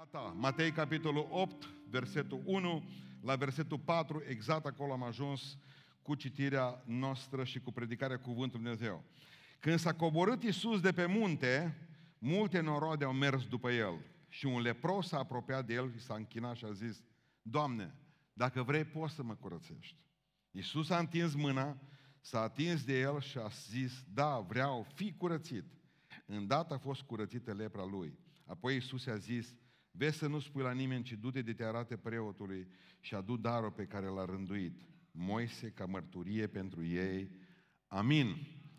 Gata, Matei capitolul 8, versetul 1 la versetul 4, exact acolo am ajuns cu citirea noastră și cu predicarea cuvântului Dumnezeu. Când s-a coborât Iisus de pe munte, multe noroade au mers după el. Și un lepros s-a apropiat de el și s-a închinat și a zis, Doamne, dacă vrei, poți să mă curățești. Iisus a întins mâna, s-a atins de el și a zis, da, vreau, fi curățit. Îndată a fost curățită lepra lui. Apoi Iisus a zis, vezi să nu spui la nimeni, ci du-te de te arate preotului și adu darul pe care l-a rânduit. Moise ca mărturie pentru ei. Amin.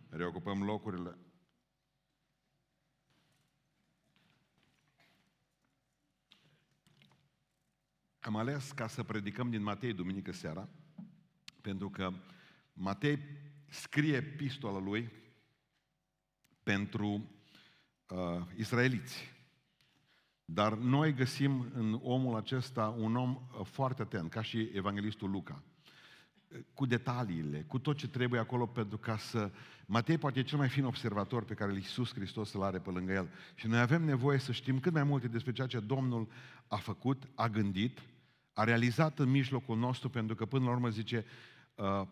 Reocupăm locurile. Am ales ca să predicăm din Matei duminică seara, pentru că Matei scrie epistola lui pentru uh, israeliți. Dar noi găsim în omul acesta un om uh, foarte atent, ca și evanghelistul Luca cu detaliile, cu tot ce trebuie acolo pentru ca să... Matei poate e cel mai fin observator pe care Iisus Hristos îl are pe lângă el. Și noi avem nevoie să știm cât mai multe despre ceea ce Domnul a făcut, a gândit, a realizat în mijlocul nostru, pentru că până la urmă zice, uh,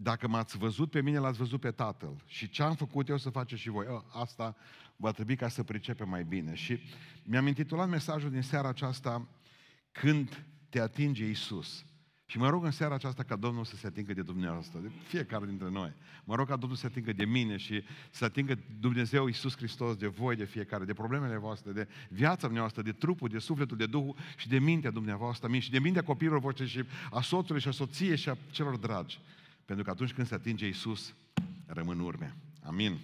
dacă m-ați văzut pe mine, l-ați văzut pe Tatăl. Și ce am făcut eu să faceți și voi. Uh, asta va trebui ca să pricepem mai bine. Și mi-am intitulat mesajul din seara aceasta, Când te atinge Iisus. Și mă rog în seara aceasta ca Domnul să se atingă de dumneavoastră, de fiecare dintre noi. Mă rog ca Domnul să se atingă de mine și să atingă Dumnezeu Iisus Hristos de voi, de fiecare, de problemele voastre, de viața noastră, de trupul, de sufletul, de Duhul și de mintea dumneavoastră, amin, și de mintea copiilor voștri și a soțului și a soției și a celor dragi. Pentru că atunci când se atinge Iisus, rămân urme. Amin.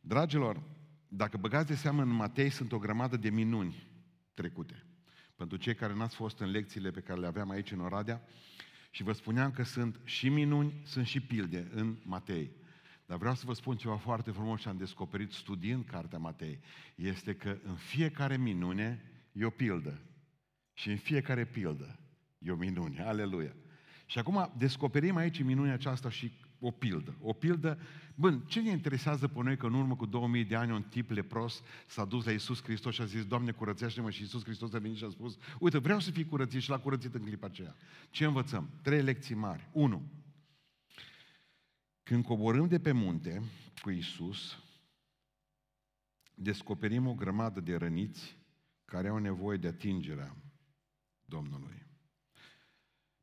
Dragilor, dacă băgați de seamă în Matei, sunt o grămadă de minuni trecute. Pentru cei care n-ați fost în lecțiile pe care le aveam aici în Oradea, și vă spuneam că sunt și minuni, sunt și pilde în Matei. Dar vreau să vă spun ceva foarte frumos și am descoperit studiind cartea Matei. Este că în fiecare minune e o pildă. Și în fiecare pildă e o minune. Aleluia! Și acum descoperim aici minunea aceasta și o pildă. O pildă, bun, ce ne interesează pe noi că în urmă cu 2000 de ani un tip lepros s-a dus la Iisus Hristos și a zis, Doamne, curățește-mă și Iisus Hristos a venit și a spus, uite, vreau să fii curățit și l-a curățit în clipa aceea. Ce învățăm? Trei lecții mari. Unu, când coborâm de pe munte cu Iisus, descoperim o grămadă de răniți care au nevoie de atingerea Domnului.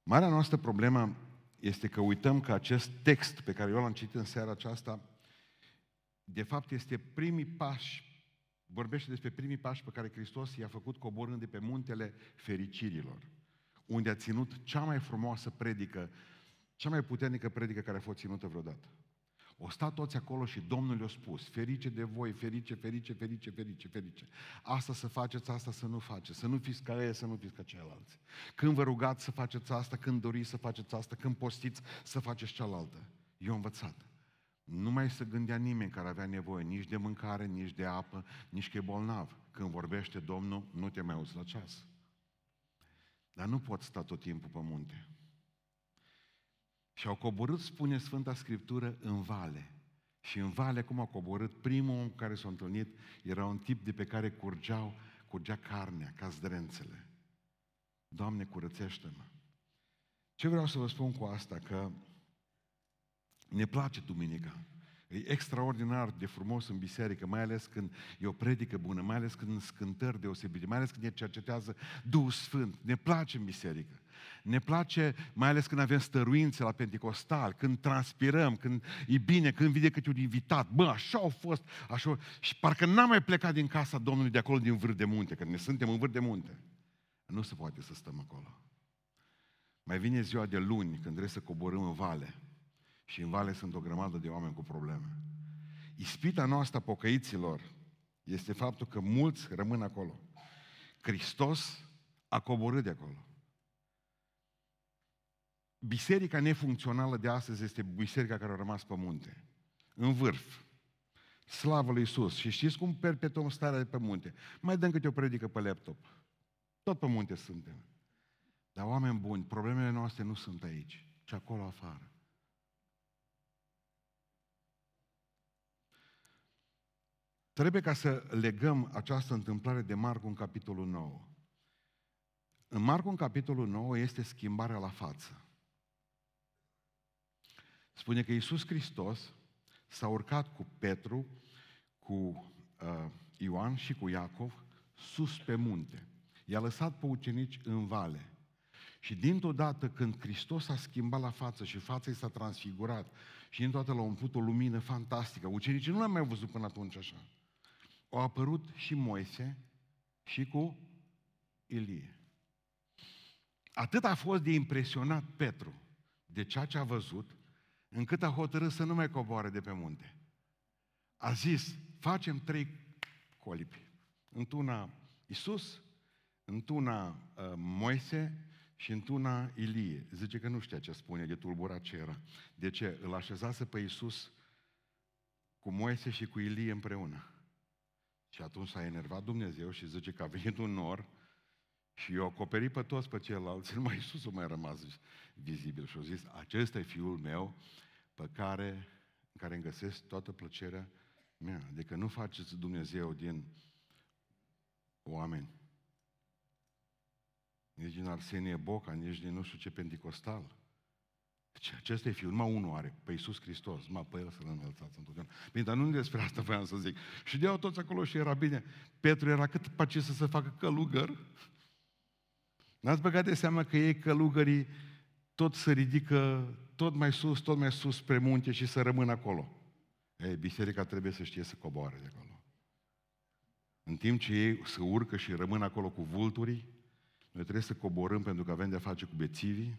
Marea noastră problemă este că uităm că acest text pe care eu l-am citit în seara aceasta, de fapt este primii pași, vorbește despre primii pași pe care Hristos i-a făcut coborând de pe muntele fericirilor, unde a ținut cea mai frumoasă predică, cea mai puternică predică care a fost ținută vreodată. O stat toți acolo și Domnul le-a spus, ferice de voi, ferice, ferice, ferice, ferice, ferice. Asta să faceți, asta să nu faceți, să nu fiți ca ei, să nu fiți ca ceilalți. Când vă rugați să faceți asta, când doriți să faceți asta, când postiți să faceți cealaltă. Eu am învățat. Nu mai să gândea nimeni care avea nevoie nici de mâncare, nici de apă, nici că e bolnav. Când vorbește Domnul, nu te mai auzi la ceas. Dar nu poți sta tot timpul pe munte. Și au coborât, spune Sfânta Scriptură, în vale. Și în vale, cum au coborât, primul om care s-a întâlnit era un tip de pe care curgeau, curgea carnea, ca zdrențele. Doamne, curățește-mă! Ce vreau să vă spun cu asta? Că ne place Duminica. E extraordinar de frumos în biserică, mai ales când e o predică bună, mai ales când sunt scântări deosebite, mai ales când ne cercetează Duhul Sfânt. Ne place în biserică. Ne place mai ales când avem stăruințe la Pentecostal, când transpirăm, când e bine, când vine câte un invitat. Bă, așa au fost, așa Și parcă n-am mai plecat din casa Domnului de acolo, din vârf de munte, că ne suntem în vârf de munte. Nu se poate să stăm acolo. Mai vine ziua de luni, când trebuie să coborâm în vale. Și în vale sunt o grămadă de oameni cu probleme. Ispita noastră pocăiților este faptul că mulți rămân acolo. Hristos a coborât de acolo. Biserica nefuncțională de astăzi este biserica care a rămas pe munte. În vârf. Slavă lui Iisus. Și știți cum perpetuăm starea de pe munte? Mai dăm câte o predică pe laptop. Tot pe munte suntem. Dar oameni buni, problemele noastre nu sunt aici, ci acolo afară. Trebuie ca să legăm această întâmplare de Marcu în capitolul 9. În Marcu în capitolul 9 este schimbarea la față. Spune că Iisus Hristos s-a urcat cu Petru, cu uh, Ioan și cu Iacov sus pe munte. I-a lăsat pe ucenici în vale. Și dintr-o dată când Hristos a schimbat la față și fața i s-a transfigurat și dintr-o dată l-a umplut o lumină fantastică, ucenicii nu l-au mai văzut până atunci așa. Au apărut și Moise și cu Ilie. Atât a fost de impresionat Petru de ceea ce a văzut, încât a hotărât să nu mai coboare de pe munte. A zis, facem trei colipi. Întuna Isus, întuna uh, Moise și întuna Ilie. Zice că nu știa ce spune, de tulburat ce era. De ce? Îl așezase pe Isus cu Moise și cu Ilie împreună. Și atunci s-a enervat Dumnezeu și zice că a venit un nor și i-a acoperit pe toți pe ceilalți, numai Iisus a mai rămas vizibil și a zis, acesta e Fiul meu pe care, în care îmi găsesc toată plăcerea mea. Adică nu faceți Dumnezeu din oameni. Nici din Arsenie Boca, nici din nu știu ce pentecostal. Deci acesta e Fiul, numai unul are, pe Iisus Hristos, numai pe El să-L înălțați întotdeauna. Bine, dar nu despre asta voiam să zic. Și de toți acolo și era bine. Petru era cât pace să se facă călugăr. N-ați băgat de seama că ei călugării tot se ridică tot mai sus, tot mai sus spre munte și să rămână acolo. Ei, biserica trebuie să știe să coboare de acolo. În timp ce ei se urcă și rămân acolo cu vulturii, noi trebuie să coborâm pentru că avem de-a face cu bețivii,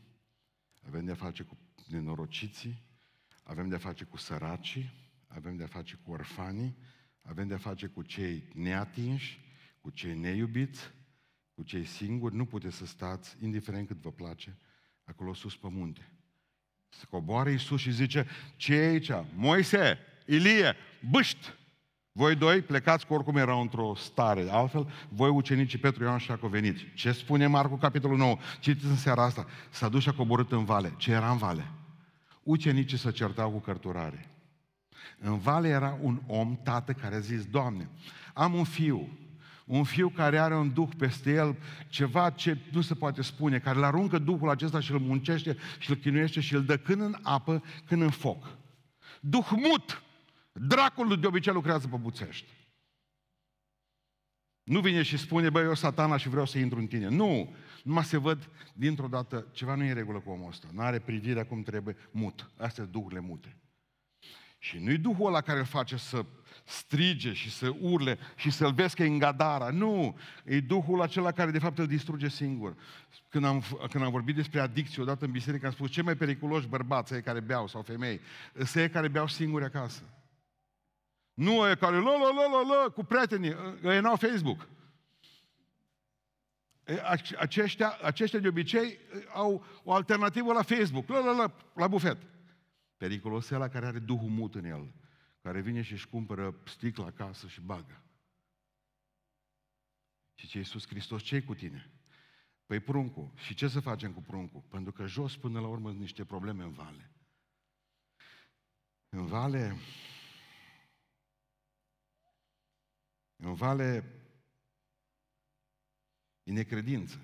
avem de-a face cu nenorociții, avem de-a face cu săracii, avem de-a face cu orfanii, avem de-a face cu cei neatinși, cu cei neiubiți, cu cei singuri. Nu puteți să stați, indiferent cât vă place, acolo sus pe munte. Se coboară Iisus și zice, ce e aici? Moise, Ilie, bâști! Voi doi plecați cu oricum erau într-o stare. Altfel, voi ucenicii Petru, Ioan și Iacov veniți. Ce spune Marcu, capitolul 9? Citiți în seara asta. S-a dus și a coborât în vale. Ce era în vale? Ucenicii se certau cu cărturare. În vale era un om, tată, care a zis, Doamne, am un fiu, un fiu care are un duh peste el, ceva ce nu se poate spune, care îl aruncă duhul acesta și îl muncește și îl chinuiește și îl dă când în apă, când în foc. Duh mut! Dracul de obicei lucrează pe buțești. Nu vine și spune, băi, eu satana și vreau să intru în tine. Nu! Numai se văd dintr-o dată, ceva nu e în regulă cu omul ăsta. Nu are privirea cum trebuie, mut. Astea sunt duhurile mute. Și nu-i Duhul ăla care îl face să strige și să urle și să-l vezi că e în gadara. Nu! E Duhul acela care de fapt îl distruge singur. Când am, când am vorbit despre adicție odată în biserică, am spus, cei mai periculoși bărbați, ei care beau sau femei, sunt ei care beau singuri acasă. Nu e care, la, la, la, la, la, cu prietenii, ei n-au Facebook. Aceștia, aceștia de obicei au o alternativă la Facebook, la, la, la, la bufet. Periculos e ăla care are Duhul mut în el, care vine și își cumpără sticla acasă și bagă. Și ce Iisus Hristos, ce cu tine? Păi pruncul. Și ce să facem cu pruncul? Pentru că jos până la urmă sunt niște probleme în vale. În vale, în vale e necredință.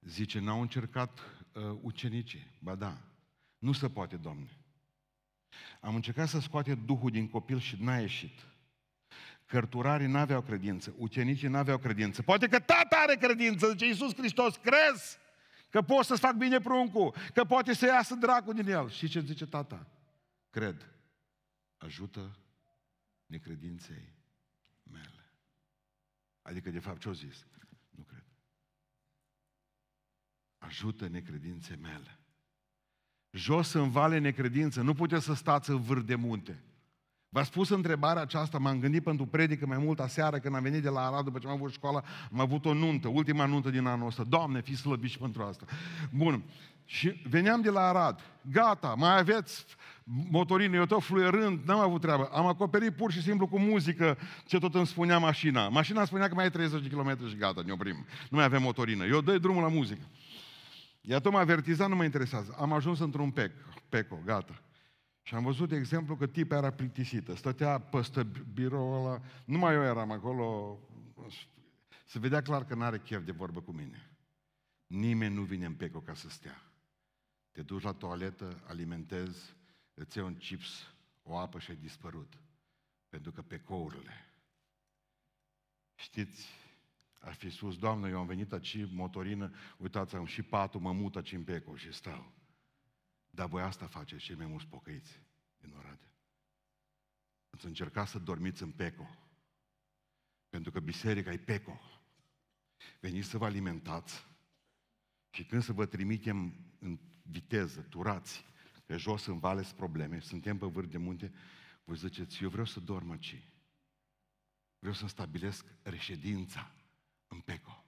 Zice, n-au încercat uh, ucenicii. Ba da, nu se poate, Doamne. Am încercat să scoate Duhul din copil și n-a ieșit. Cărturarii n-aveau credință, ucenicii n-aveau credință. Poate că tata are credință, zice Iisus Hristos, crezi că poți să-ți fac bine pruncul, că poate să iasă dracul din el. Și ce zice tata? Cred. Ajută necredinței mele. Adică, de fapt, ce-o zis? Nu cred. Ajută necredinței mele jos în vale necredință, nu puteți să stați în vârf de munte. V-a spus întrebarea aceasta, m-am gândit pentru predică mai mult aseară când am venit de la Arad după ce am avut școală, am avut o nuntă, ultima nuntă din anul ăsta. Doamne, fi slăbit și pentru asta. Bun. Și veneam de la Arad. Gata, mai aveți motorină, eu tot fluierând, n-am avut treabă. Am acoperit pur și simplu cu muzică ce tot îmi spunea mașina. Mașina spunea că mai e 30 de km și gata, ne oprim. Nu mai avem motorină. Eu dai drumul la muzică. Iar tot m-a avertizat, nu mă interesează. Am ajuns într-un pec, peco, gata. Și am văzut, de exemplu, că tipa era plictisită. Stătea peste biroul ăla, numai eu eram acolo, se vedea clar că nu are chef de vorbă cu mine. Nimeni nu vine în peco ca să stea. Te duci la toaletă, alimentezi, îți iei un chips, o apă și ai dispărut. Pentru că pecourile. Știți, ar fi spus, Doamne, eu am venit aici, motorină, uitați, am și patul, mă mut aici în peco și stau. Dar voi asta faceți cei mai mulți pocăiți din Oradea. Ați încercat să dormiți în peco. Pentru că biserica e peco. Veniți să vă alimentați și când să vă trimitem în viteză, turați, pe jos în vale sunt probleme, suntem pe vârf de munte, voi ziceți, eu vreau să dorm aici. Vreau să stabilesc reședința în Peco.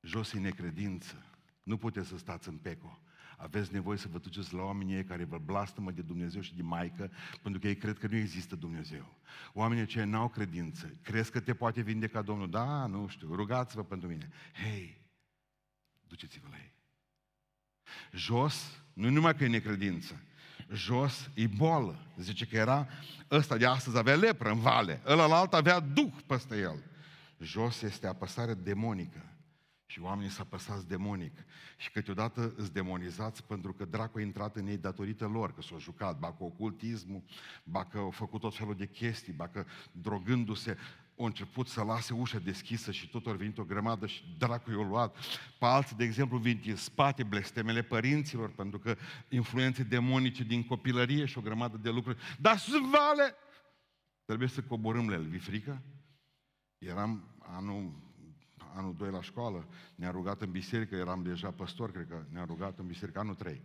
Jos e necredință. Nu puteți să stați în Peco. Aveți nevoie să vă duceți la oamenii care vă blastămă de Dumnezeu și de Maică, pentru că ei cred că nu există Dumnezeu. Oamenii aceia n-au credință. Crezi că te poate vindeca Domnul? Da, nu știu, rugați-vă pentru mine. Hei, duceți-vă la ei. Jos, nu numai că e necredință, jos e boală. Zice că era, ăsta de astăzi avea lepră în vale, ăla alt avea duh peste el. Jos este apăsare demonică. Și oamenii s-au apăsați demonic. Și câteodată îți demonizați pentru că dracu a intrat în ei datorită lor, că s-au jucat, ba cu ocultismul, ba că au făcut tot felul de chestii, ba că drogându-se au început să lase ușa deschisă și tot au venit o grămadă și dracu i-a luat. Pe alții, de exemplu, vin din spate blestemele părinților, pentru că influențe demonice din copilărie și o grămadă de lucruri. Dar vale! Trebuie să coborâm la el. Vi frică? Eram anul, anul 2 la școală, ne-a rugat în biserică, eram deja păstor, cred că ne-a rugat în biserică anul 3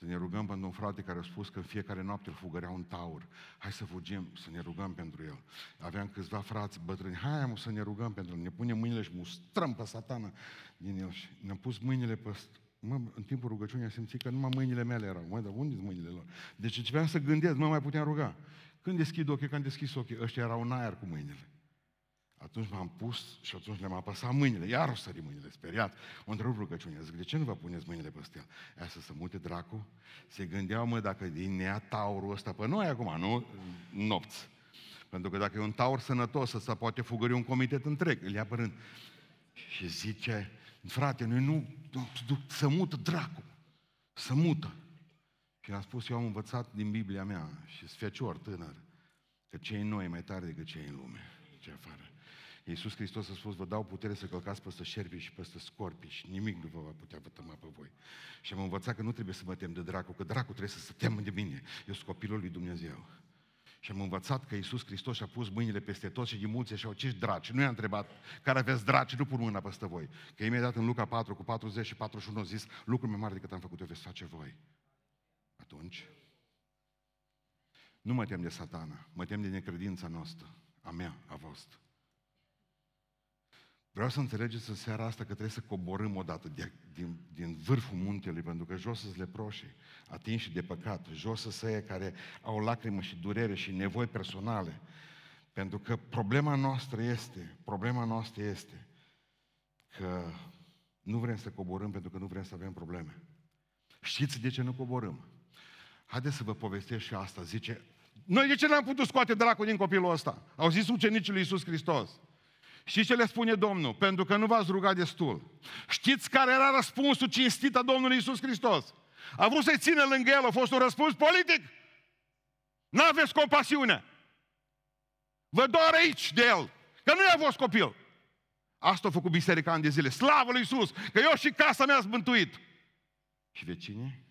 să ne rugăm pentru un frate care a spus că în fiecare noapte îl fugărea un taur. Hai să fugim, să ne rugăm pentru el. Aveam câțiva frați bătrâni. Hai mă, să ne rugăm pentru el. Ne punem mâinile și mustrăm pe satana din el. Și ne-am pus mâinile pe Mă, în timpul rugăciunii am simțit că numai mâinile mele erau. Mă, dar unde sunt mâinile lor? Deci începeam să gândesc, nu mai puteam ruga. Când deschid ochii, când deschis ochii, ăștia erau în aer cu mâinile. Atunci m-am pus și atunci le-am apăsat mâinile. Iar o sări mâinile, speriat. O întrerup rugăciunea. Zic, de ce nu vă puneți mâinile peste el? Aia să se mute dracu. Se gândeau, mă, dacă din nea taurul ăsta pe noi acum, nu nopți. Pentru că dacă e un taur sănătos, să poate fugări un comitet întreg. Îl ia părând. Și zice, frate, noi nu, să mută dracu. Să mută. Și a spus, eu am învățat din Biblia mea și sunt fecior tânăr, că cei noi mai tare decât cei în lume. Ce afară. Iisus Hristos a spus, vă dau putere să călcați peste șerpi și peste scorpi și nimic nu vă va putea vătăma pe voi. Și am învățat că nu trebuie să mă tem de dracu, că dracu trebuie să se teamă de mine. Eu sunt copilul lui Dumnezeu. Și am învățat că Iisus Hristos și-a pus mâinile peste toți și din mulți și-au ce draci. Nu i-a întrebat care aveți draci, nu pun mâna peste voi. Că imediat în Luca 4 cu 40 și 41 a zis, lucruri mai mari decât am făcut eu veți face voi. Atunci, nu mă tem de satana, mă tem de necredința noastră, a mea, a voastră. Vreau să înțelegeți în seara asta că trebuie să coborâm odată de, din, din vârful muntelui, pentru că jos sunt leproșii, atinși de păcat, jos sunt săie care au lacrimă și durere și nevoi personale. Pentru că problema noastră este, problema noastră este că nu vrem să coborâm pentru că nu vrem să avem probleme. Știți de ce nu coborâm? Haideți să vă povestesc și asta. Zice, noi de ce n-am putut scoate dracul din copilul ăsta? Au zis ucenicii lui Iisus Hristos. Știți ce le spune Domnul? Pentru că nu v-ați rugat destul. Știți care era răspunsul cinstit a Domnului Isus Hristos? A vrut să-i țină lângă el, a fost un răspuns politic. N-aveți compasiune. Vă doar aici de el, că nu i-a fost copil. Asta a făcut biserica ani de zile. Slavă lui Isus, că eu și casa mea sunt mântuit. Și vecinii?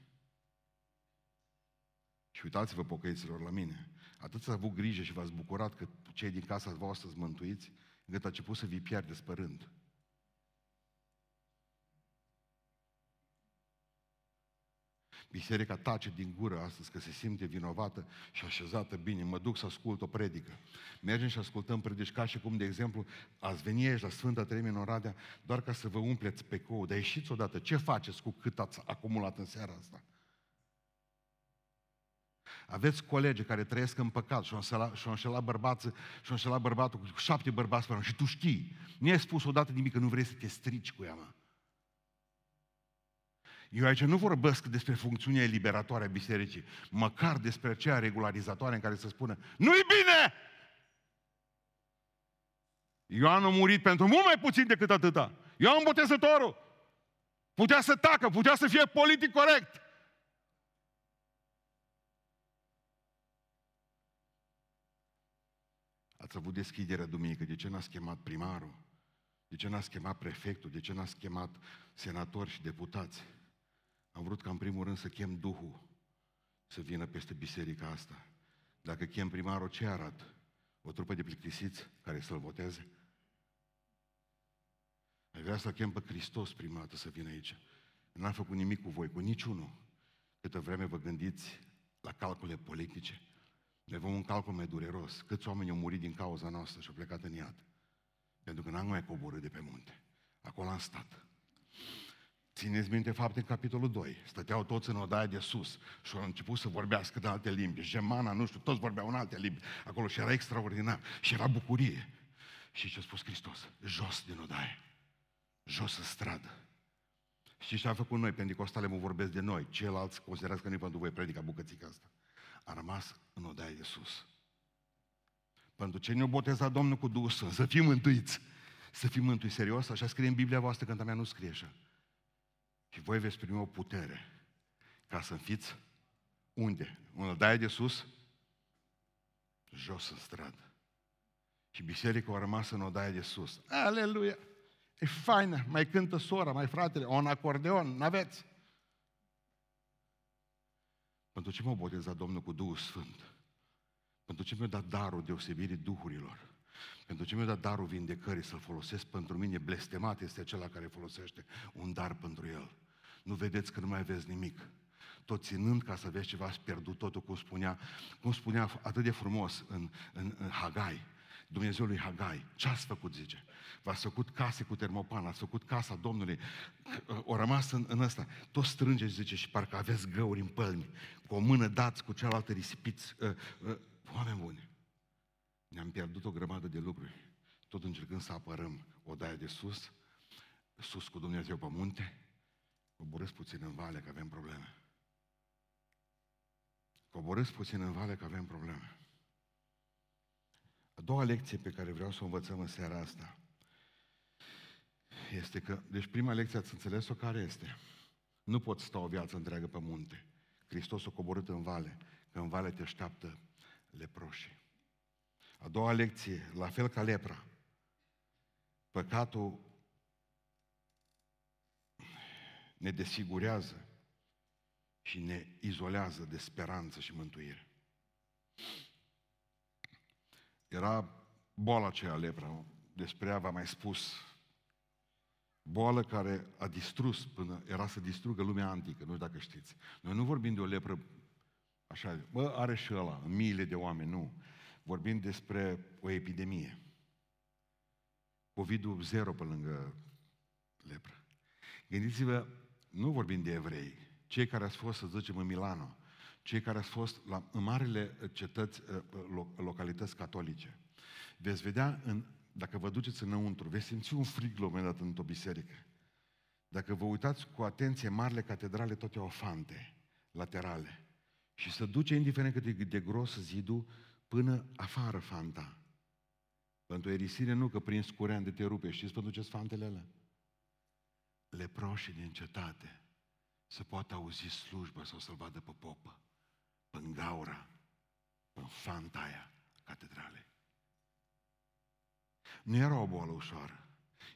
Și uitați-vă, pocăiților, la mine. Atât ați avut grijă și v-ați bucurat că cei din casa voastră sunt mântuiți, încât a început să vi pierde spărând. Biserica tace din gură astăzi că se simte vinovată și așezată bine. Mă duc să ascult o predică. Mergem și ascultăm predici ca și cum, de exemplu, ați veni aici la Sfânta Treime în Oradea doar ca să vă umpleți pe cou. Dar ieșiți odată. Ce faceți cu cât ați acumulat în seara asta? Aveți colegi care trăiesc în păcat și au înșelat, și-au înșelat, bărbață, și-au înșelat bărbatul cu șapte bărbați pe și tu știi. Nu ai spus odată nimic că nu vrei să te strici cu ea, mă. Eu aici nu vorbesc despre funcțiunea eliberatoare a bisericii, măcar despre aceea regularizatoare în care să spună, nu-i bine! Ioan a murit pentru mult mai puțin decât atâta. Ioan Botezătorul putea să tacă, putea să fie politic corect. Ați avut deschiderea duminică, de ce n-ați chemat primarul? De ce n-ați chemat prefectul? De ce n-ați chemat senatori și deputați? Am vrut ca în primul rând să chem Duhul să vină peste biserica asta. Dacă chem primarul, ce arată? O trupă de plictisiți care să-l voteze? Ai vrea să chem pe Hristos prima dată să vină aici. N-am făcut nimic cu voi, cu niciunul. Câtă vreme vă gândiți la calcule politice, le vom un calcul mai dureros. Câți oameni au murit din cauza noastră și au plecat în iad? Pentru că n-am mai coborât de pe munte. Acolo am stat. Țineți minte fapte în capitolul 2. Stăteau toți în odaia de sus și au început să vorbească în alte limbi. Gemana, nu știu, toți vorbeau în alte limbi. Acolo și era extraordinar. Și era bucurie. Și ce a spus Hristos? Jos din odaie. Jos în stradă. Și ce am făcut noi? Pentecostale mă vorbesc de noi. Ceilalți considerați că nu pentru voi predica bucățica asta. A rămas în odaia de sus. Pentru ce ne-a botezat Domnul cu Duhul Sfânt? Să fim mântuiți. Să fim mântuiți serios? Așa scrie în Biblia voastră, când a mea nu scrie așa. Și voi veți primi o putere ca să fiți unde? În odaia de sus? Jos în stradă. Și biserica a rămas în odaia de sus. Aleluia! E faină, mai cântă sora, mai fratele, un acordeon, n-aveți? Pentru ce m-a botezat Domnul cu Duhul Sfânt? Pentru ce mi-a dat darul deosebirii duhurilor? Pentru ce mi-a dat darul vindecării să-l folosesc pentru mine? Blestemat este acela care folosește un dar pentru el. Nu vedeți că nu mai aveți nimic. Tot ținând ca să vezi ceva, ați pierdut totul, cum spunea, cum spunea atât de frumos în, în, în Hagai. Dumnezeu lui Hagai. Ce ați făcut, zice? V-ați făcut case cu termopan, ați făcut casa Domnului, o rămas în, în ăsta. Tot strângeți, zice, și parcă aveți găuri în pălmi. Cu o mână dați, cu cealaltă risipiți. Uh, uh, oameni buni, ne-am pierdut o grămadă de lucruri. Tot încercând să apărăm odaia de sus, sus cu Dumnezeu pe munte, coborâți puțin în vale că avem probleme. Coborâți puțin în vale că avem probleme. A doua lecție pe care vreau să o învățăm în seara asta este că, deci prima lecție ați înțeles-o care este? Nu poți sta o viață întreagă pe munte. Hristos a coborât în vale, că în vale te așteaptă leproșii. A doua lecție, la fel ca lepra, păcatul ne desigurează și ne izolează de speranță și mântuire. Era boala aceea lepra, despre ea v-am mai spus. Boală care a distrus până era să distrugă lumea antică, nu știu dacă știți. Noi nu vorbim de o lepră așa, bă, are și ăla, miile de oameni, nu. Vorbim despre o epidemie. Covid-ul zero pe lângă lepră. Gândiți-vă, nu vorbim de evrei, cei care ați fost, să zicem, în Milano, cei care ați fost la, în marile cetăți, ă, localități catolice, veți vedea, în, dacă vă duceți înăuntru, veți simți un frig la un moment dat într-o biserică. Dacă vă uitați cu atenție, marile catedrale toate au fante laterale. Și să duce, indiferent cât de, de gros zidul, până afară fanta. Pentru erisire nu, că prin scurean de te rupe. Știți pentru ce fantele alea? Leproșii din cetate să poată auzi slujba sau să-l vadă pe popă în gaura, în fanta aia catedralei. Nu era o boală ușoară.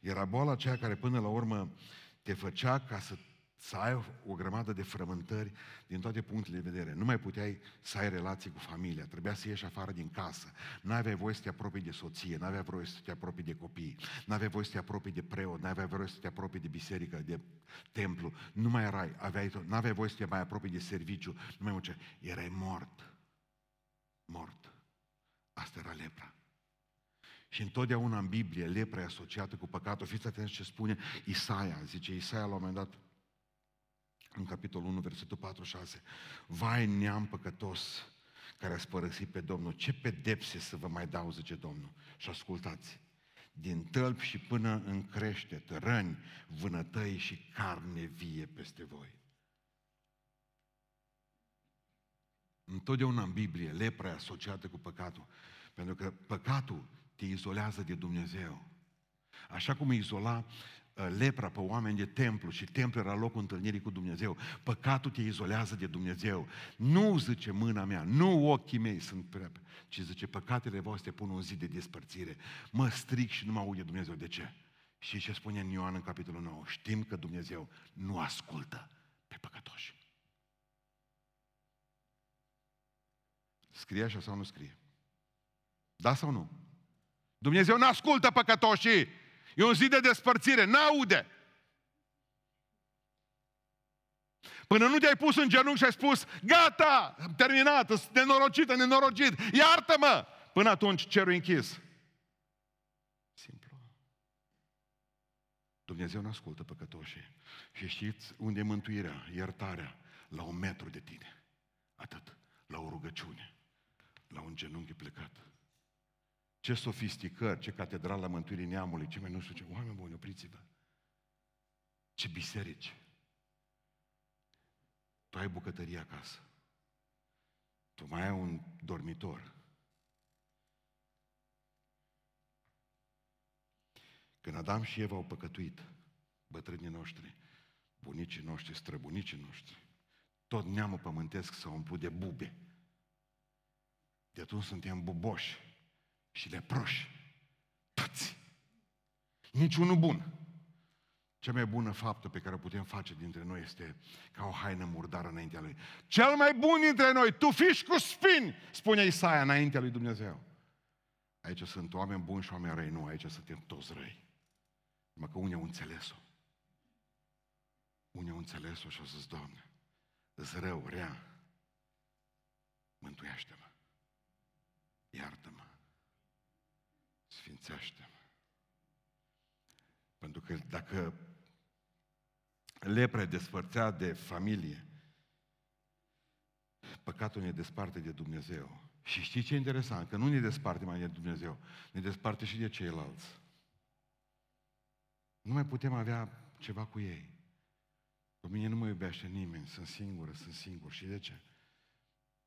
Era boala aceea care până la urmă te făcea ca să, să ai o grămadă de frământări din toate punctele de vedere. Nu mai puteai să ai relații cu familia, trebuia să ieși afară din casă. Nu aveai voie să te apropii de soție, nu aveai voie să te apropii de copii, nu aveai voie să te apropii de preot, nu aveai voie să te apropii de biserică, de templu. Nu mai erai, aveai, nu aveai voie să te mai apropii de serviciu, nu mai muce. Erai mort. Mort. Asta era lepra. Și întotdeauna în Biblie lepra e asociată cu păcatul. Fiți atenți ce spune Isaia. Zice Isaia la un moment dat, în capitolul 1, versetul 46. Vai neam păcătos care ați părăsit pe Domnul, ce pedepse să vă mai dau, zice Domnul. Și ascultați, din tălpi și până în crește, răni, vânătăi și carne vie peste voi. Întotdeauna în Biblie, lepra e asociată cu păcatul, pentru că păcatul te izolează de Dumnezeu. Așa cum izola lepra pe oameni de templu și templu era locul întâlnirii cu Dumnezeu. Păcatul te izolează de Dumnezeu. Nu zice mâna mea, nu ochii mei sunt prea, ci zice păcatele voastre pun un zid de despărțire. Mă stric și nu mă aude Dumnezeu. De ce? Și ce spune în Ioan în capitolul 9? Știm că Dumnezeu nu ascultă pe păcătoși. Scrie așa sau nu scrie? Da sau nu? Dumnezeu nu ascultă păcătoșii. E un zid de despărțire, n-aude. Până nu te-ai pus în genunchi și ai spus, gata, am terminat, nenorocită, nenorocit, iartă-mă! Până atunci cerul închis. Simplu. Dumnezeu nu ascultă păcătoșii. Și știți unde e mântuirea, iertarea? La un metru de tine. Atât. La o rugăciune. La un genunchi plecat. Ce sofisticări, ce catedrală mântuirii neamului, ce mai nu știu ce. Oameni buni, opriți-vă. Ce biserici. Tu ai bucătărie acasă. Tu mai ai un dormitor. Când Adam și Eva au păcătuit, bătrânii noștri, bunicii noștri, străbunicii noștri, tot neamul pământesc s-a umplut de bube. De atunci suntem buboși și leproși. Toți. Niciunul bun. Cea mai bună faptă pe care o putem face dintre noi este ca o haină murdară înaintea Lui. Cel mai bun dintre noi, tu fiști cu spini, spune Isaia înaintea Lui Dumnezeu. Aici sunt oameni buni și oameni răi, nu, aici suntem toți răi. Mă că unii au înțeles-o. Unii au înțeles-o și au zis, Doamne, îți rău, rea, mântuiește-mă, iartă-mă, sfințește-mă. Pentru că dacă lepre despărțea de familie, păcatul ne desparte de Dumnezeu. Și știi ce e interesant? Că nu ne desparte mai de Dumnezeu, ne desparte și de ceilalți. Nu mai putem avea ceva cu ei. Pe mine nu mă iubește nimeni, sunt singură, sunt singur. Și de ce?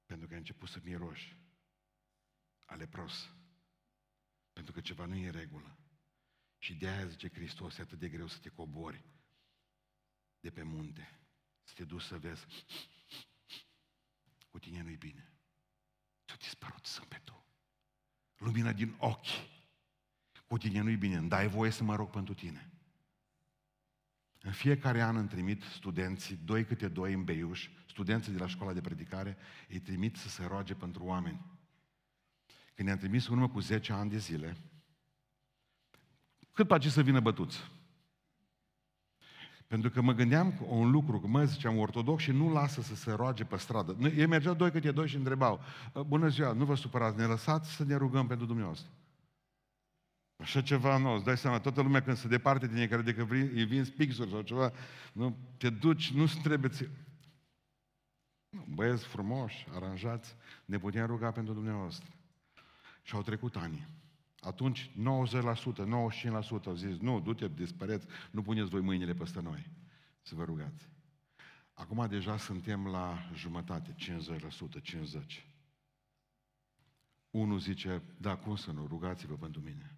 Pentru că a început să miroși a lepros. Pentru că ceva nu e în regulă. Și de aia zice Hristos, e atât de greu să te cobori de pe munte, să te duci să vezi, cu tine nu-i bine. Ți-a dispărut zâmbetul. Lumina din ochi. Cu tine nu-i bine. Îmi dai voie să mă rog pentru tine. În fiecare an îmi trimit studenții, doi câte doi în Beiuș, studenții de la școala de predicare, îi trimit să se roage pentru oameni. Când i-am trimis în urmă cu 10 ani de zile, cât place să vină bătuți? Pentru că mă gândeam un lucru, că mă ziceam ortodox și nu lasă să se roage pe stradă. Ei mergeau doi câte doi și întrebau, bună ziua, nu vă supărați, ne lăsați să ne rugăm pentru dumneavoastră. Așa ceva nu, îți dai seama, toată lumea când se departe din ei, care de că îi vin pixuri sau ceva, nu, te duci, nu trebuie ți... Băieți frumoși, aranjați, ne putem ruga pentru dumneavoastră. Și au trecut ani. Atunci 90%, 95% au zis, nu, du-te, dispăreți, nu puneți voi mâinile peste noi să vă rugați. Acum deja suntem la jumătate, 50%, 50%. Unul zice, da, cum să nu, rugați-vă pentru mine.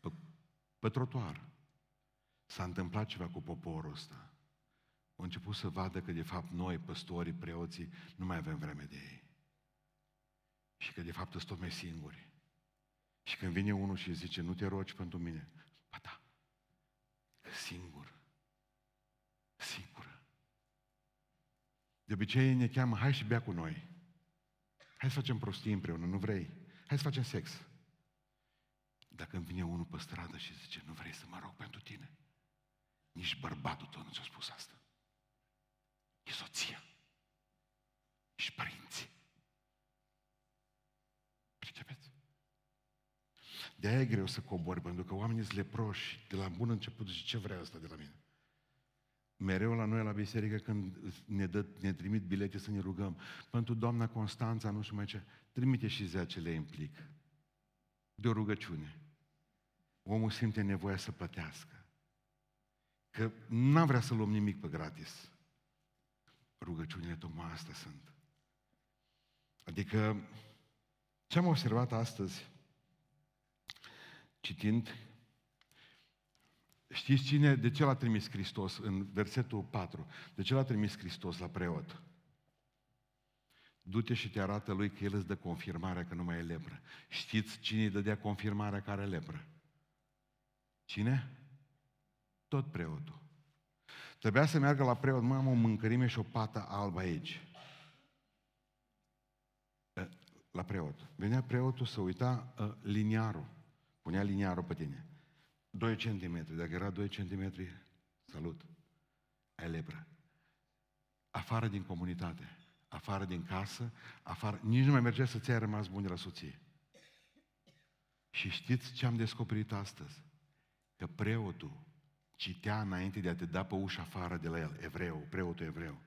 Pe, pe trotuar. S-a întâmplat ceva cu poporul ăsta. Au început să vadă că de fapt noi, păstorii, preoții, nu mai avem vreme de ei. Și că de fapt sunt tot mai singuri. Și când vine unul și zice, nu te rogi pentru mine, ba da, că singur, singură. De obicei ne cheamă, hai și bea cu noi. Hai să facem prostii împreună, nu vrei? Hai să facem sex. Dacă îmi vine unul pe stradă și zice, nu vrei să mă rog pentru tine? Nici bărbatul tău nu ți-a spus asta. E soția. Și părinții. Pricepeți? De aia e greu să cobori, pentru că oamenii sunt leproși. De la bun început zice, ce vrea asta de la mine? Mereu la noi la biserică când ne, dă, ne trimit bilete să ne rugăm. Pentru doamna Constanța, nu știu mai ce, trimite și 10 lei implic. De o rugăciune. Omul simte nevoia să plătească. Că n-am vrea să luăm nimic pe gratis. Rugăciunile tocmai astea sunt. Adică, ce am observat astăzi, citind, știți cine, de ce l-a trimis Hristos în versetul 4? De ce l-a trimis Hristos la preot? Du-te și te arată lui că el îți dă confirmarea că nu mai e lepră. Știți cine îi dădea confirmarea care are lepră? Cine? Tot preotul. Trebuia să meargă la preot, mă, am o mâncărime și o pată albă aici. La preot. Venea preotul să uita uh, liniarul. Punea liniarul pe tine. 2 cm. Dacă era 2 cm, salut. Ai lepră. Afară din comunitate afară din casă, afară, nici nu mai mergea să ți-ai rămas bun de la soție. Și știți ce am descoperit astăzi? Că preotul citea înainte de a te da pe ușa afară de la el, evreu, preotul evreu,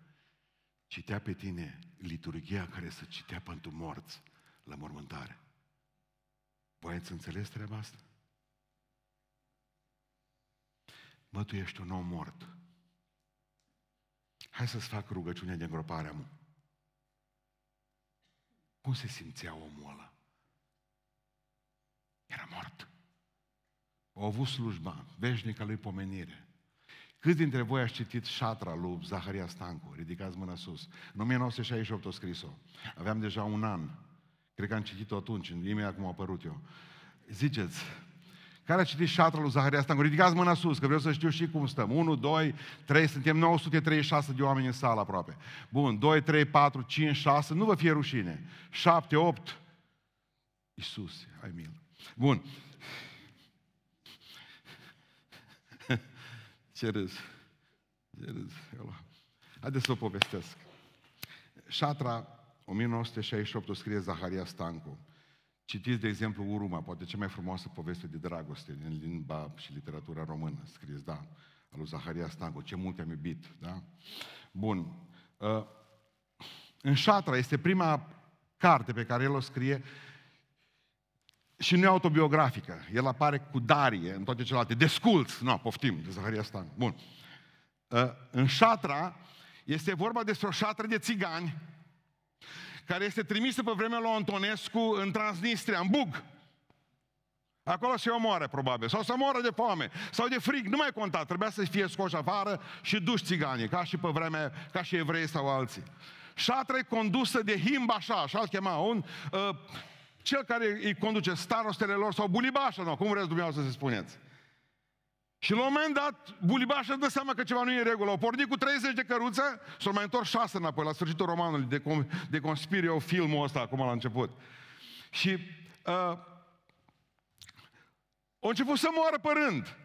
citea pe tine liturgia care să citea pentru morți la mormântare. Voi ați înțeles treaba asta? Mă, tu ești un om mort. Hai să-ți fac rugăciunea de îngropare, amu. Cum se simțea omul ăla? Era mort. Au avut slujba, veșnica lui pomenire. Câți dintre voi ați citit șatra lui Zaharia Stancu? Ridicați mâna sus. În 1968 a scris-o. Aveam deja un an. Cred că am citit-o atunci, imediat cum a apărut eu. Ziceți, care a citit șatra lui Zaharia Stancu? Ridicați mâna sus, că vreau să știu și cum stăm. 1, 2, 3, suntem 936 de oameni în sală aproape. Bun, 2, 3, 4, 5, 6, nu vă fie rușine. 7, 8, Iisus, ai milă. Bun. Ce râs. Ce râs. Haideți să o povestesc. Șatra, 1968, o scrie Zaharia Stancu. Citiți, de exemplu, Uruma, poate cea mai frumoasă poveste de dragoste din limba și literatura română, scris, da, al lui Zaharia Stancu, ce mult am iubit, da? Bun. Uh, în Șatra este prima carte pe care el o scrie și nu e autobiografică. El apare cu Darie în toate celelalte. Desculț, nu, poftim, de Zaharia Stancu. Bun. Uh, în Șatra este vorba despre o șatră de țigani care este trimisă pe vremea lui Antonescu în Transnistria, în Bug. Acolo se omoare, probabil. Sau se moară de foame. Sau de frig. Nu mai conta. Trebuia să fie scoși afară și duși țiganii, ca și pe vremea, ca și evrei sau alții. Șatra e condusă de Himbașa, așa-l chema, un, uh, cel care îi conduce starostele lor, sau bulibașa, nu, cum vreți dumneavoastră să spuneți. Și la un moment dat, Bulibaș dă seama că ceva nu e în regulă. Au pornit cu 30 de căruțe, s-au mai întors șase înapoi, la sfârșitul romanului, de, de Conspirio, filmul ăsta, acum la început. Și uh, au început să moară pe rând.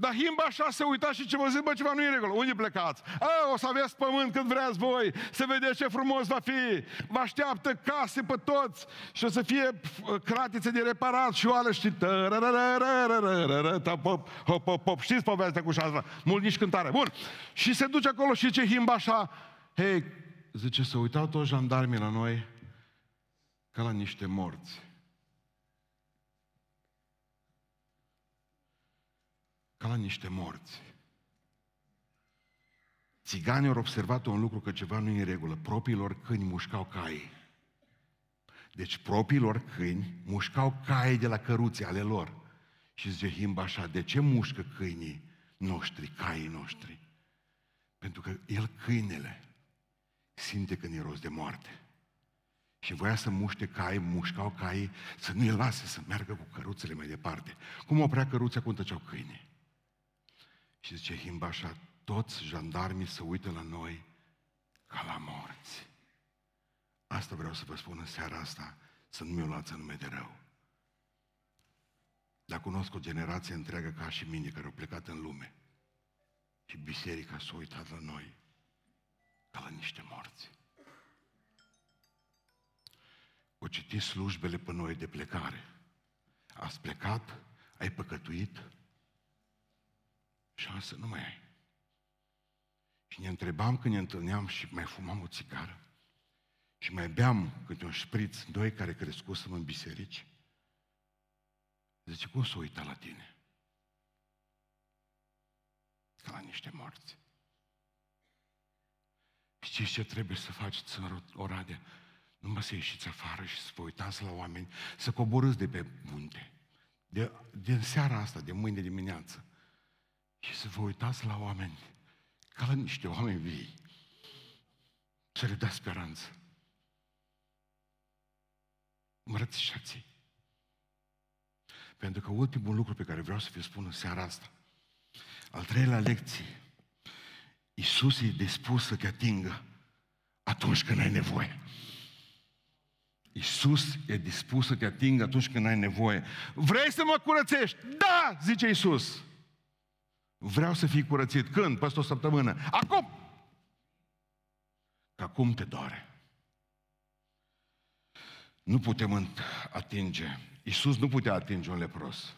Dar Himba așa se uita și ce vă zic, bă, ceva nu e regulă. Unde plecați? A, o să aveți pământ cât vreați voi, să vedeți ce frumos va fi. Vă așteaptă case pe toți și o să fie cratițe de reparat și oală și hop, hop, hop, știți povestea cu șasă, mult nici cântare. Bun. Și se duce acolo și ce Himba așa, hei, zice, să uitau toți jandarmii la noi ca la niște morți. Ca la niște morți. Țiganii au observat un lucru că ceva nu e în regulă. Propriilor câini mușcau cai. Deci propriilor câini mușcau cai de la căruțe ale lor. Și zice Himba așa, de ce mușcă câinii noștri, caii noștri? Pentru că el, câinele, simte când e rost de moarte. Și voia să muște cai, mușcau cai, să nu-i lase să meargă cu căruțele mai departe. Cum oprea căruța cum tăceau câinii? Și zice Himba așa, toți jandarmii se uită la noi ca la morți. Asta vreau să vă spun în seara asta, să nu mi-o luați în nume de rău. Dar cunosc o generație întreagă ca și mine care au plecat în lume. Și biserica s-a uitat la noi ca la niște morți. O citit slujbele pe noi de plecare. Ați plecat, ai păcătuit, șansă nu mai ai. Și ne întrebam când ne întâlneam și mai fumam o țigară și mai beam câte un șpriț, doi care crescusem în biserici. Zice, cum să uita la tine? Ca la niște morți. Știți ce trebuie să faci în Oradea? numai să ieșiți afară și să vă uitați la oameni, să coborâți de pe munte. De, din seara asta, de mâine dimineață. Și să vă uitați la oameni ca la niște oameni vii. Să le dați speranță. Mărățișați Pentru că ultimul lucru pe care vreau să vi spun în seara asta, al treilea lecție, Iisus e dispus să te atingă atunci când ai nevoie. Iisus e dispus să te atingă atunci când ai nevoie. Vrei să mă curățești? Da, zice Iisus. Vreau să fii curățit. Când? Peste o săptămână. Acum! Că acum te doare. Nu putem atinge. Iisus nu putea atinge un lepros.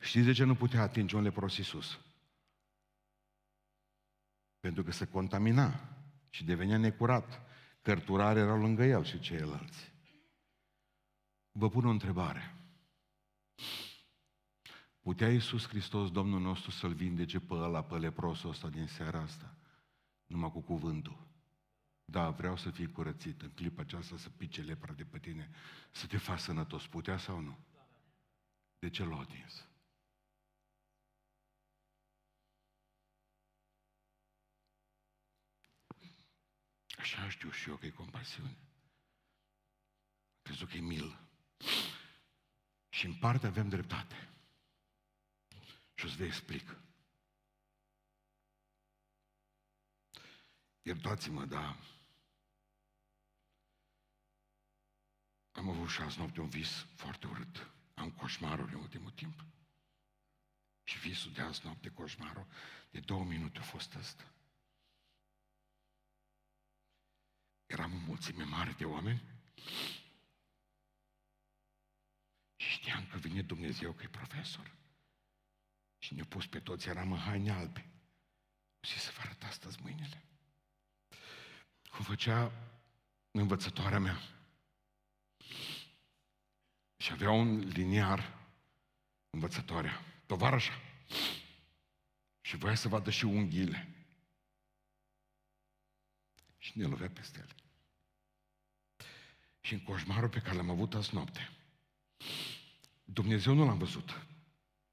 Știți de ce nu putea atinge un lepros Iisus? Pentru că se contamina și devenea necurat. Cărturare erau lângă el și ceilalți. Vă pun o întrebare. Putea Iisus Hristos, Domnul nostru, să-l vindece pe ăla, pe leprosul ăsta din seara asta? Numai cu cuvântul. Da, vreau să fii curățit în clipa aceasta, să pice lepra de pe tine, să te faci sănătos. Putea sau nu? De ce l-a atins? Așa știu și eu că e compasiune. Crezut că e milă. Și în parte avem dreptate. Și o să vă explic. Iertați-mă, dar am avut și azi noapte un vis foarte urât. Am coșmaruri în ultimul timp. Și visul de azi noapte, coșmarul, de două minute a fost ăsta. Eram o mulțime mare de oameni și știam că vine Dumnezeu că e profesor. Și ne-a pus pe toți, eram în haine albe. Și să vă arăt astăzi mâinile. Cum făcea învățătoarea mea. Și avea un liniar învățătoarea, tovarășa. Și voia să vadă și unghiile. Și ne lovea peste ele. Și în coșmarul pe care l-am avut azi noapte, Dumnezeu nu l-am văzut.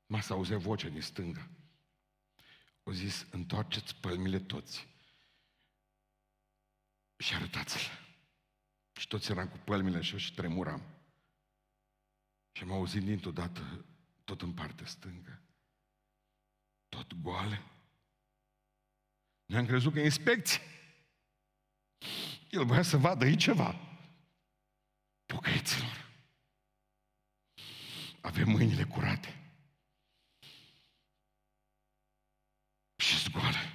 M-a să auzea vocea din stânga. O zis, întoarceți pălmile toți și arătați-le. Și toți eram cu pălmile așa și tremuram. Și am auzit dintr-o dată, tot în partea stângă, tot goale. Ne-am crezut că e inspecție. El voia să vadă aici ceva. Pocăiților. Avem mâinile curate. Și zgoale.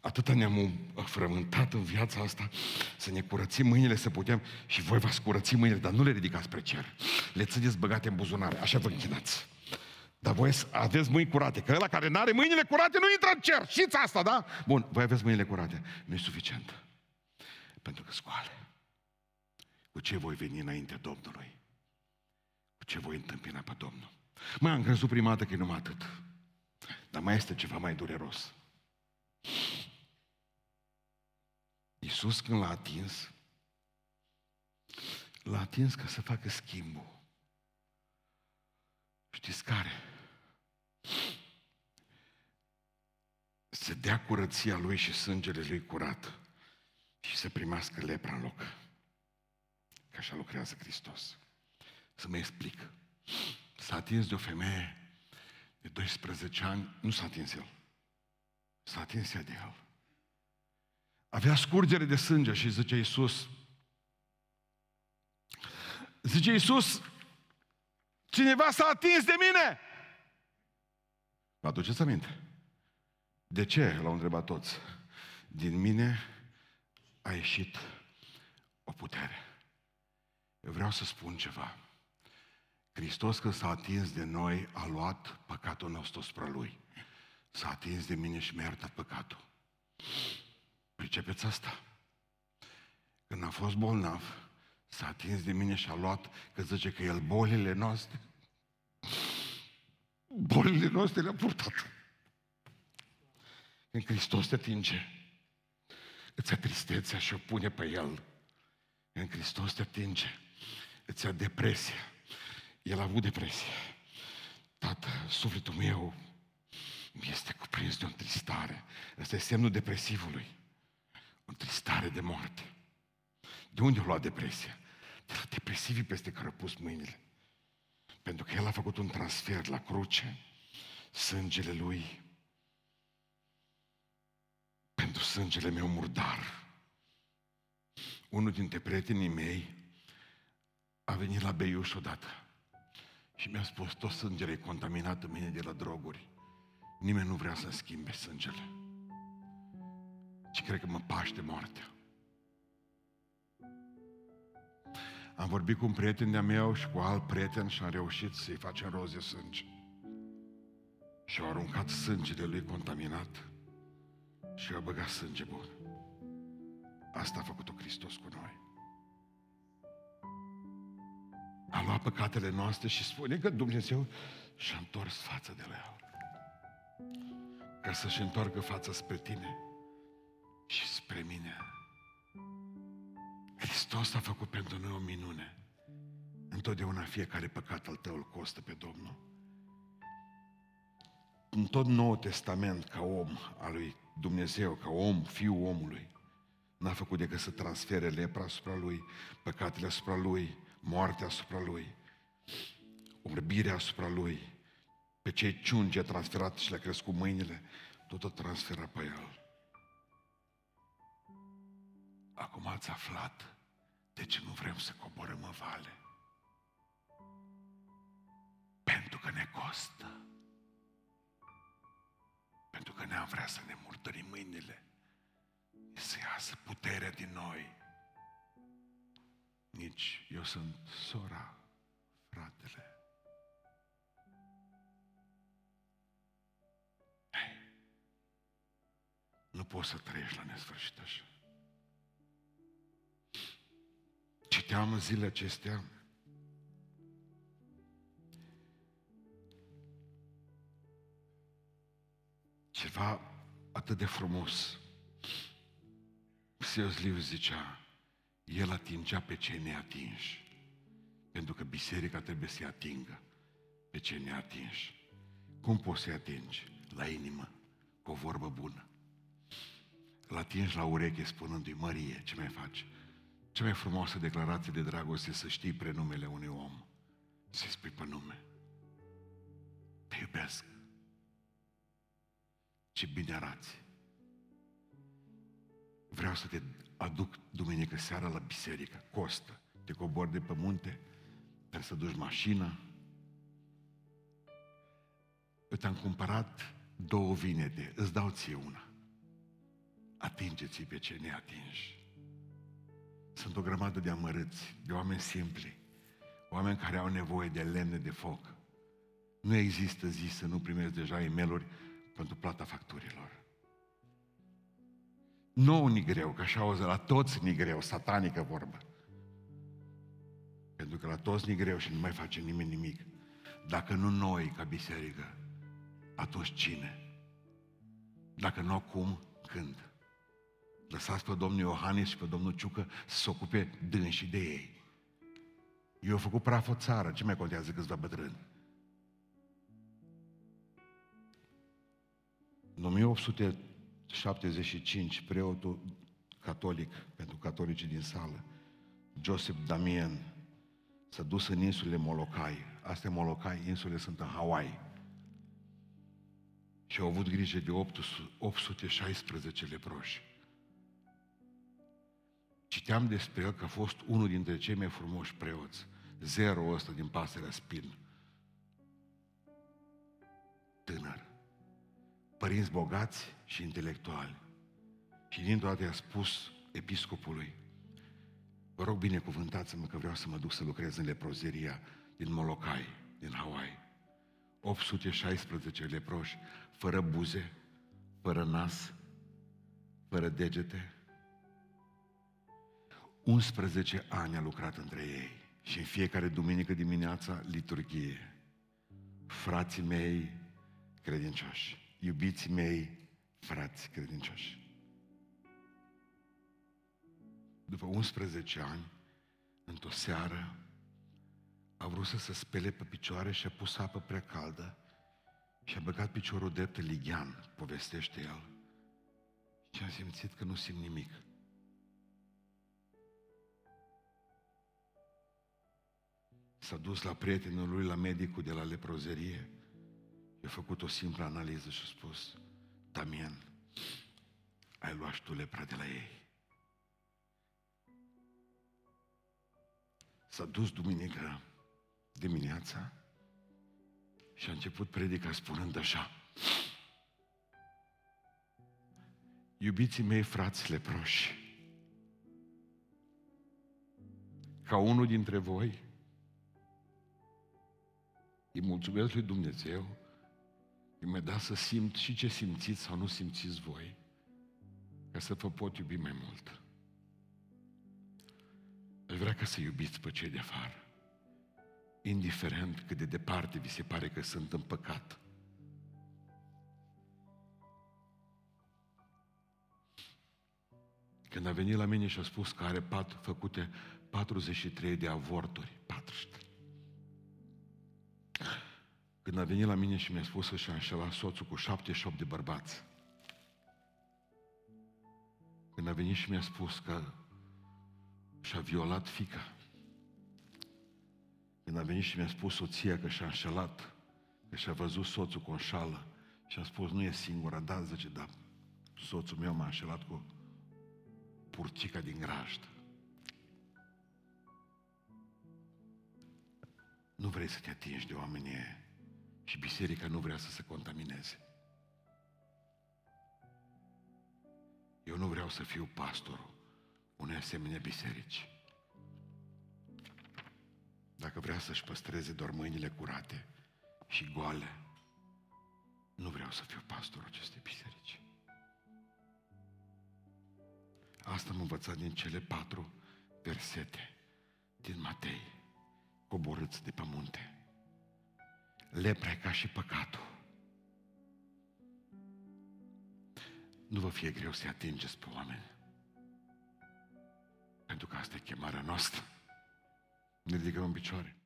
Atâta ne-am frământat în viața asta să ne curățim mâinile, să putem și voi v-ați curăți mâinile, dar nu le ridicați spre cer. Le țineți băgate în buzunare, așa vă închinați. Dar voi aveți mâini curate, că ăla care nu are mâinile curate nu intră în cer. Știți asta, da? Bun, voi aveți mâinile curate. Nu e suficient. Pentru că scoale. Cu ce voi veni înainte Domnului? Cu ce voi întâmpina pe Domnul? Mă, am crezut prima dată că e numai atât. Dar mai este ceva mai dureros. Iisus când l-a atins, l-a atins ca să facă schimbul. Știți care? Să dea curăția lui și sângele lui curat și să primească lepra în loc. Că așa lucrează Hristos. Să mă explic. S-a atins de o femeie de 12 ani, nu s-a atins el. S-a atins ea de el. Avea scurgere de sânge și zice Iisus, zice Iisus, cineva s-a atins de mine. Vă aduceți aminte? De ce? L-au întrebat toți. Din mine a ieșit o putere. Eu vreau să spun ceva. Hristos când s-a atins de noi, a luat păcatul nostru spre Lui. S-a atins de mine și mi-a iertat păcatul. Pricepeți asta? Când a fost bolnav, s-a atins de mine și a luat, că zice că El bolile noastre, bolile noastre le-a purtat. Când Hristos te atinge, îți ia tristețea și o pune pe el. În Hristos te atinge, îți ia depresia. El a avut depresie. Tată, sufletul meu este cuprins de o tristare. Ăsta e semnul depresivului. O tristare de moarte. De unde a luat depresia? De la depresivii peste care a pus mâinile. Pentru că El a făcut un transfer la cruce, sângele Lui, pentru sângele meu murdar. Unul dintre prietenii mei a venit la Beiuș odată și mi-a spus, tot sângele e contaminat în mine de la droguri. Nimeni nu vrea să schimbe sângele. Și cred că mă paște moartea. Am vorbit cu un prieten de-a meu și cu alt prieten și am reușit să-i facem roz de sânge. Și au aruncat sângele lui contaminat și au băgat sânge bun. Asta a făcut-o Hristos cu noi. A luat păcatele noastre și spune că Dumnezeu și-a întors fața de la el. Ca să-și întoarcă fața spre tine și spre mine. Hristos a făcut pentru noi o minune. Întotdeauna fiecare păcat al tău îl costă pe Domnul. În tot Noul Testament, ca om al lui Dumnezeu, ca om, fiul omului, n-a făcut decât să transfere lepra asupra lui, păcatele asupra lui, moartea asupra lui, orbirea asupra lui, pe cei ciungi a transferat și le-a crescut mâinile, tot o transferă pe el. Acum ați aflat de ce nu vrem să coborâm în vale. Pentru că ne costă. Pentru că ne-am vrea să ne murdărim mâinile. Să iasă puterea din noi. Nici eu sunt sora, fratele. Hey. Nu poți să trăiești la nesfârșit așa. Citeam în zilele acestea ceva atât de frumos. C.S. Lewis zicea, el atingea pe cei neatinși. Pentru că biserica trebuie să-i atingă pe cei neatinși. Cum poți să-i atingi? La inimă, cu o vorbă bună. Îl atingi la ureche spunându-i, Mărie, ce mai faci? Cea mai frumoasă declarație de dragoste să știi prenumele unui om. Să-i spui pe nume. Te iubesc. Ce bine arăți. Vreau să te aduc duminică seara la biserică. Costă. Te cobori de pe munte, trebuie să duci mașina. Eu te-am cumpărat două vinete, îți dau ție una. Atingeți-i pe ce ne atingi. Sunt o grămadă de amărâți, de oameni simpli, oameni care au nevoie de lemne de foc. Nu există zi să nu primesc deja e pentru plata facturilor nouă ni greu, că așa auzi, la toți ni greu, satanică vorbă. Pentru că la toți ni greu și nu mai face nimeni nimic. Dacă nu noi, ca biserică, atunci cine? Dacă nu acum, când? Lăsați pe domnul Iohannis și pe domnul Ciucă să se ocupe dânsii de ei. Eu am făcut praf o țară, ce mai contează câțiva bătrâni? 1800 75, preotul catolic, pentru catolicii din sală, Joseph Damien, s-a dus în insulele Molokai. Astea Molokai, insulele sunt în Hawaii. Și au avut grijă de 816 leproși. Citeam despre el că a fost unul dintre cei mai frumoși preoți. Zero ăsta din pasărea spin. Tânăr. Părinți bogați și intelectuali. Și din toate a spus episcopului, vă rog binecuvântați-mă că vreau să mă duc să lucrez în leprozeria din Molokai, din Hawaii. 816 leproși, fără buze, fără nas, fără degete, 11 ani a lucrat între ei și în fiecare duminică dimineața liturghie. Frații mei credincioși, iubiții mei frați credincioși. după 11 ani, într-o seară, a vrut să se spele pe picioare și a pus apă prea caldă și a băgat piciorul drept în lighean, povestește el. Și a simțit că nu simt nimic. S-a dus la prietenul lui, la medicul de la leprozerie. I-a făcut o simplă analiză și a spus, Damien, ai luat și tu lepra de la ei. S-a dus duminică dimineața și a început predica spunând așa. Iubiții mei frați leproși, ca unul dintre voi, îi mulțumesc lui Dumnezeu că mi-a dat să simt și ce simțiți sau nu simțiți voi, ca să vă pot iubi mai mult. Aș vrea ca să iubiți pe cei de afară indiferent cât de departe vi se pare că sunt în păcat. Când a venit la mine și a spus că are pat, făcute 43 de avorturi, 43. Când a venit la mine și mi-a spus că și-a înșelat soțul cu 78 de bărbați. Când a venit și mi-a spus că și-a violat fica. Când a venit și mi-a spus soția că și-a înșelat, că și-a văzut soțul cu o șală și a spus, nu e singura, da, zice, da, soțul meu m-a înșelat cu purcica din grajd. Nu vrei să te atingi de oamenii și biserica nu vrea să se contamineze. Eu nu vreau să fiu pastorul unei asemenea biserici. Dacă vrea să-și păstreze doar mâinile curate și goale, nu vreau să fiu pastorul acestei biserici. Asta am învățat din cele patru versete din Matei, coborâți de pe munte. Lepra e ca și păcatul. Nu vă fie greu să-i atingeți pe oameni. Pentru că asta e chemarea noastră. Ne ridicăm în picioare.